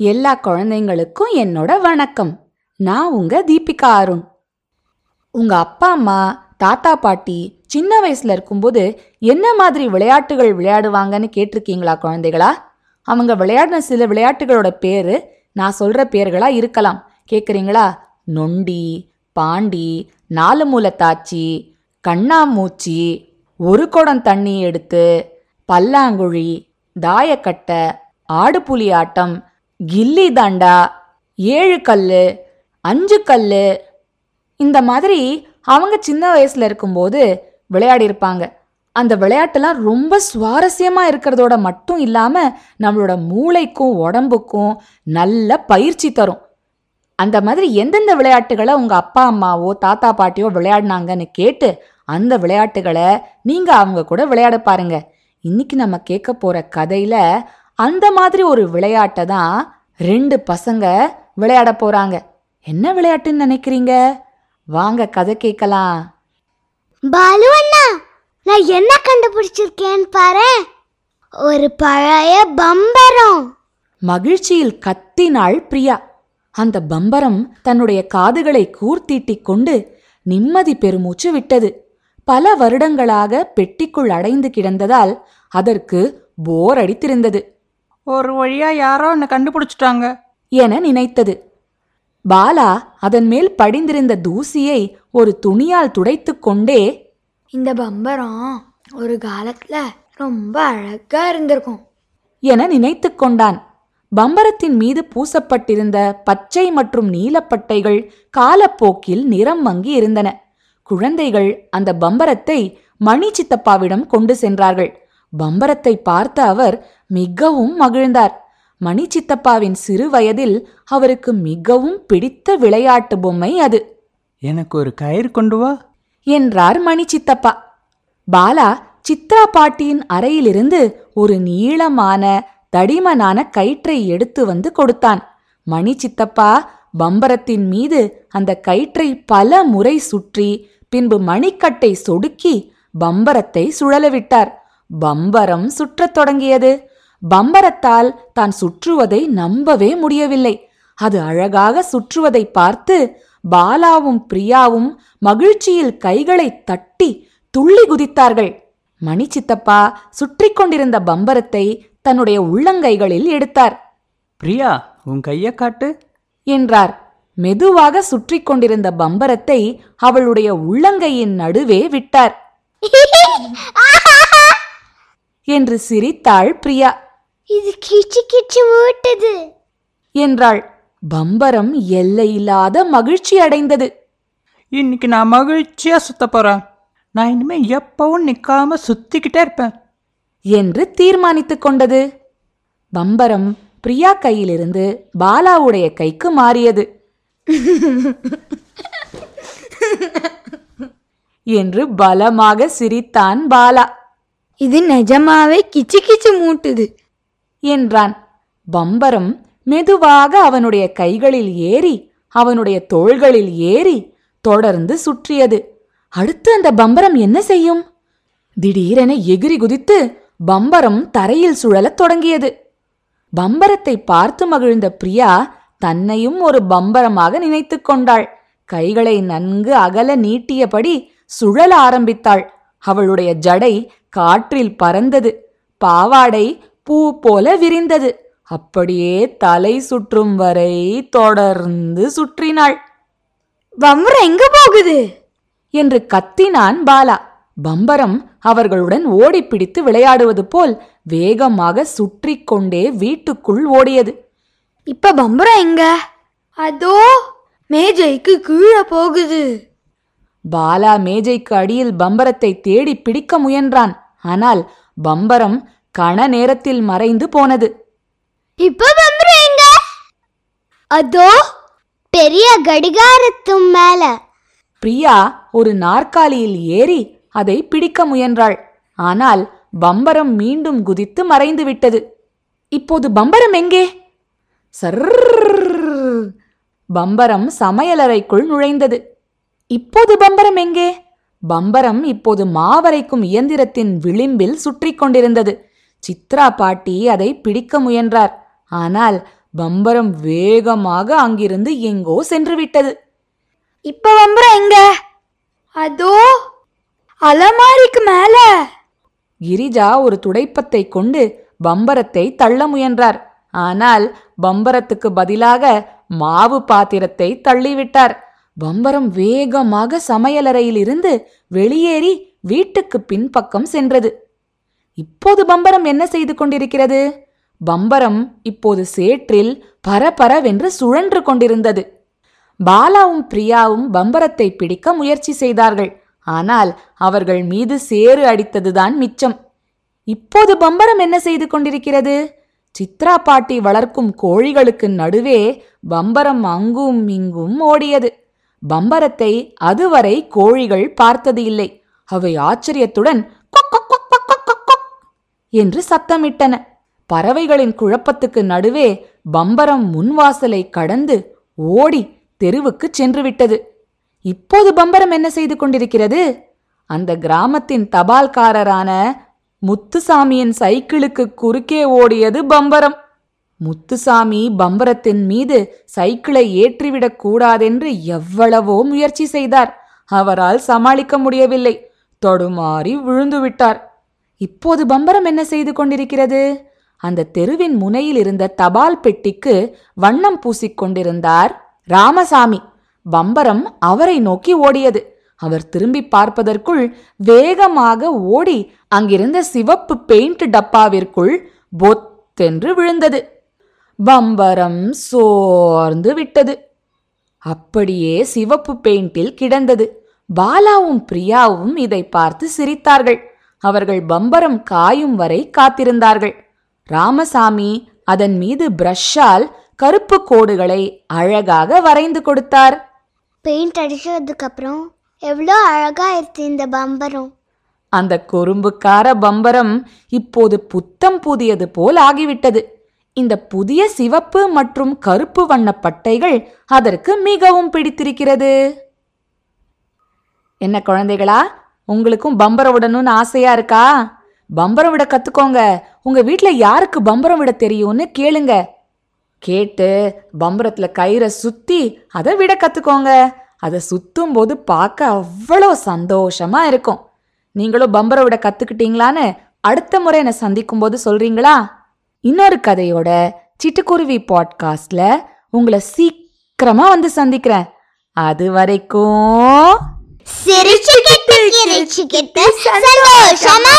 எல்லா குழந்தைங்களுக்கும் என்னோட வணக்கம். நான் உங்க தீபிகா அருண். உங்க அப்பா அம்மா தாத்தா பாட்டி சின்ன வயசுல இருக்கும்போது என்ன மாதிரி விளையாட்டுகள் விளையாடுவாங்கன்னு கேட்டிருக்கீங்களா குழந்தைகளா? அவங்க விளையாடின சில விளையாட்டுகளோட பேரு நான் சொல்ற பேர்களா இருக்கலாம். கேக்குறீங்களா? நொண்டி பாண்டி நாலு மூலத்தாச்சி கண்ணாமூச்சி ஒரு குடம் தண்ணி எடுத்து பல்லாங்குழி தாயக்கட்டை ஆடுபுலி ஆட்டம் கில்லி தாண்டா ஏழு கல்லு அஞ்சு கல்லு. இந்த மாதிரி அவங்க சின்ன வயசுல இருக்கும்போது விளையாடி இருப்பாங்க. அந்த விளையாட்டுலாம் ரொம்ப சுவாரஸ்யமா இருக்கிறதோட மட்டும் இல்லாம நம்மளோட மூளைக்கும் உடம்புக்கும் நல்ல பயிற்சி தரும். அந்த மாதிரி எந்தெந்த விளையாட்டுகளை உங்க அப்பா அம்மாவோ தாத்தா பாட்டியோ விளையாடினாங்கன்னு கேட்டு அந்த விளையாட்டுகளை நீங்க அவங்க கூட விளையாட பாருங்க. இன்னைக்கு நம்ம கேட்க போற கதையில அந்த மாதிரி ஒரு விளையாட்டை தான் ரெண்டு பசங்க விளையாட போறாங்க. என்ன விளையாட்டுன்னு நினைக்கிறீங்க? வாங்க கதை கேட்கலாம். பாலு அண்ணா நான் என்ன கண்டுபிடிச்சிருக்கேன்னு பாரு. ஒரு பழைய பம்பரம். மகிழ்ச்சியில் கத்தினாள் பிரியா. அந்த பம்பரம் தன்னுடைய காதுகளை கூர்த்தீட்டிக் கொண்டு நிம்மதி பெருமூச்சு விட்டது. பல வருடங்களாக பெட்டிக்குள் அடைந்து கிடந்ததால் அதற்கு போர் அடித்திருந்தது. ஒரு வழியா யாரோ என்னை கண்டுபிடிச்சிட்டாங்க. என நினைத்தது. பாலா அதன் மேல் படிந்திருந்த தூசியை ஒரு துணியால் துடைத்துக் கொண்டே இந்த பம்பரம் ஒரு காலத்துல ரொம்ப அழகா இருந்திருக்கும். என நினைத்துக் கொண்டான். பம்பரத்தின் மீது பூசப்பட்டிருந்த பச்சை மற்றும் நீலப்பட்டைகள் காலப்போக்கில் நிறம் மங்கி இருந்தன. குழந்தைகள் அந்த பம்பரத்தை மணி சித்தப்பாவிடம் கொண்டு சென்றார்கள். பம்பரத்தை பார்த்த அவர் மிகவும் மகிழ்ந்தார். மணி சித்தப்பாவின் சிறு வயதில் அவருக்கு மிகவும் பிடித்த விளையாட்டு பொம்மை அது. எனக்கு ஒரு கயிறு கொண்டு வா. என்றார் மணி சித்தப்பா பாலா சித்ரா பாட்டியின் அறையிலிருந்து ஒரு நீளமான தடிமனான கயிற்றை எடுத்து வந்து கொடுத்தான். மணி சித்தப்பா பம்பரத்தின் மீது அந்த கயிற்றை பல முறை சுற்றி பின்பு மணிக்கட்டை சொடுக்கி பம்பரத்தை சுழலவிட்டார் பம்பரம் சுற்றத் தொடங்கியது. பம்பரத்தால் தான் சுற்றுவதை நம்பவே முடியவில்லை. அது அழகாக சுற்றுவதை பார்த்து பாலாவும் பிரியாவும் மகிழ்ச்சியில் கைகளை தட்டி துள்ளி குதித்தார்கள். மணி சித்தப்பா சுற்றி கொண்டிருந்த பம்பரத்தை தன்னுடைய உள்ளங்கைகளில் எடுத்தார். பிரியா உன் கையை காட்டு. என்றார். மெதுவாக சுற்றி கொண்டிருந்த பம்பரத்தை அவளுடைய உள்ளங்கையின் நடுவே விட்டார். என்று சிரித்தாள் பிரியா. இது கிச்சு கிச்சு ஊட்டுது என்றாள். பம்பரம் எல்லையில்லாத மகிழ்ச்சி அடைந்தது. இன்னைக்கு நான் மகிழ்ச்சியா சுத்த போறேன். நான் இனிமே எப்பவும் நிக்காம சுத்திக்கிட்டே இருப்பேன். என்று தீர்மானித்துக் கொண்டது. பம்பரம் பிரியா கையிலிருந்து பாலாவுடைய கைக்கு மாறியது. என்று பலமாக சிரித்தான் பாலா. இது நிஜமாவே கிச்சு கிச்சு மூட்டுது. என்றான். பம்பரம் மெதுவாக அவனுடைய கைகளில் ஏறி அவனுடைய தோள்களில் ஏறி தொடர்ந்து சுற்றியது. அடுத்து அந்த பம்பரம் என்ன செய்யும்? திடீரென எகிரி குதித்து பம்பரம் தரையில் சுழலத் தொடங்கியது. பம்பரத்தை பார்த்து மகிழ்ந்த பிரியா தன்னையும் ஒரு பம்பரமாக நினைத்துக் கொண்டாள். கைகளை நன்கு அகல நீட்டியபடி சுழல ஆரம்பித்தாள். அவளுடைய ஜடை காற்றில் பறந்தது. பாவாடை பூ போல விரிந்தது. அப்படியே தலை சுற்றும் வரை தொடர்ந்து சுற்றினாள். பம்பரம் எங்க போகுது? என்று கத்தினான் பாலா. பம்பரம் அவர்களுடன் ஓடிப்பிடித்து விளையாடுவது போல் வேகமாக சுற்றிக் கொண்டே வீட்டுக்குள் ஓடியது. இப்ப பம்பரம் எங்க? அதோ மேஜைக்கு கீழே போகுது. பாலா மேஜைக்கு அடியில் பம்பரத்தை தேடி பிடிக்க முயன்றான். ஆனால் பம்பரம் கண நேரத்தில் மறைந்து போனது. இப்ப எங்க அதோ பெரிய கடிகாரத்தும் மேல. பிரியா ஒரு நாற்காலியில் ஏறி அதை பிடிக்க முயன்றாள். ஆனால் பம்பரம் மீண்டும் குதித்து மறைந்து விட்டது. இப்போது பம்பரம் எங்கே? சர்ர் பம்பரம் சமையலறைக்குள் நுழைந்தது இப்போது பம்பரம் எங்கே பம்பரம் இப்போது மாவரைக்கும் இயந்திரத்தின் விளிம்பில் சுற்றிக் கொண்டிருந்தது சித்ரா பாட்டி அதை பிடிக்க முயன்றார். ஆனால் பம்பரம் வேகமாக அங்கிருந்து எங்கோ சென்று விட்டது இப்ப பம்பரம் எங்க? அதோ அலமாரிக்கு மேல. கிரிஜா ஒரு துடைப்பத்தை கொண்டு பம்பரத்தை தள்ள முயன்றார். ஆனால் பம்பரத்துக்கு பதிலாக மாவு பாத்திரத்தை தள்ளிவிட்டார். பம்பரம் வேகமாக சமையலறையிலிருந்து வெளியேறி வீட்டுக்கு பின்பக்கம் சென்றது. இப்போது பம்பரம் என்ன செய்து கொண்டிருக்கிறது? பம்பரம் இப்போது சேற்றில் பரபரவென்று சுழன்று கொண்டிருந்தது. பாலாவும் பிரியாவும் பம்பரத்தை பிடிக்க முயற்சி செய்தார்கள். ஆனால் அவர்கள் மீது சேறு அடித்ததுதான் மிச்சம். இப்போது பம்பரம் என்ன செய்து கொண்டிருக்கிறது? சித்ரா பாட்டி வளர்க்கும் கோழிகளுக்கு நடுவே பம்பரம் அங்கும் இங்கும் ஓடியது. பம்பரத்தை அதுவரை கோழிகள் பார்த்தது இல்லை அவை ஆச்சரியத்துடன் கொக் கொக் கொக் என்று சத்தமிட்டன. பறவைகளின் குழப்பத்துக்கு நடுவே பம்பரம் முன்வாசலை கடந்து ஓடி தெருவுக்குச் சென்றுவிட்டது. இப்போது பம்பரம் என்ன செய்து கொண்டிருக்கிறது? அந்த கிராமத்தின் தபால்காரரான முத்துசாமியின் சைக்கிளுக்கு குறுக்கே ஓடியது பம்பரம். முத்துசாமி பம்பரத்தின் மீது சைக்கிளை ஏற்றிவிடக் கூடாதென்று எவ்வளவோ முயற்சி செய்தார். அவரால் சமாளிக்க முடியவில்லை. தடுமாறி விழுந்துவிட்டார். இப்போது பம்பரம் என்ன செய்து கொண்டிருக்கிறது? அந்த தெருவின் முனையில் இருந்த தபால் பெட்டிக்கு வண்ணம் பூசிக் கொண்டிருந்தார் ராமசாமி. பம்பரம் அவரை நோக்கி ஓடியது. அவர் திரும்பி பார்ப்பதற்குள் வேகமாக ஓடி அங்கிருந்த சிவப்பு பெயிண்ட் டப்பாவிற்குள் பொத்தென்று விழுந்தது. பம்பரம் சோர்ந்து விட்டது. அப்படியே சிவப்பு பெயிண்டில் கிடந்தது. பாலாவும் பிரியாவும் இதை பார்த்து சிரித்தார்கள். அவர்கள் பம்பரம் காயும் வரை காத்திருந்தார்கள். ராமசாமி அதன் மீது பிரஷ்ஷால் கருப்பு கோடுகளை அழகாக வரைந்து கொடுத்தார். பெயிண்ட் அடிச்சதுக்கு அப்புறம் எவ்வளோ அழகா இருக்கு இந்த பம்பரம். அந்த குறும்புக்கார பம்பரம் இப்போது புத்தம் புதியது போல் ஆகிவிட்டது. இந்த புதிய சிவப்பு மற்றும் கருப்பு வண்ண பட்டைகள் அதற்கு மிகவும் பிடித்திருக்கிறது. என்ன குழந்தைகளா உங்களுக்கும் பம்பரம் விடணும்னு ஆசையா இருக்கா? பம்பரம் விட கத்துக்கோங்க. உங்க வீட்ல யாருக்கு பம்பரம் விட தெரியும்னு கேளுங்க. கேட்டு பம்பரத்துல கயிறை சுத்தி அதை விட கத்துக்கோங்க. அதை சுத்தும் போது பார்க்க அவ்வளோ சந்தோஷமா இருக்கும். நீங்களும் பம்பரம் விட கத்துக்கிட்டீங்களான்னு அடுத்த முறை என்னை சந்திக்கும் போது சொல்றீங்களா? இன்னொரு கதையோட சிட்டுக்குருவி பாட்காஸ்ட்ல உங்களை சீக்கிரமா வந்து சந்திக்கிறேன். அது வரைக்கும் Seri çeketli geri çeketli sarhoş ama.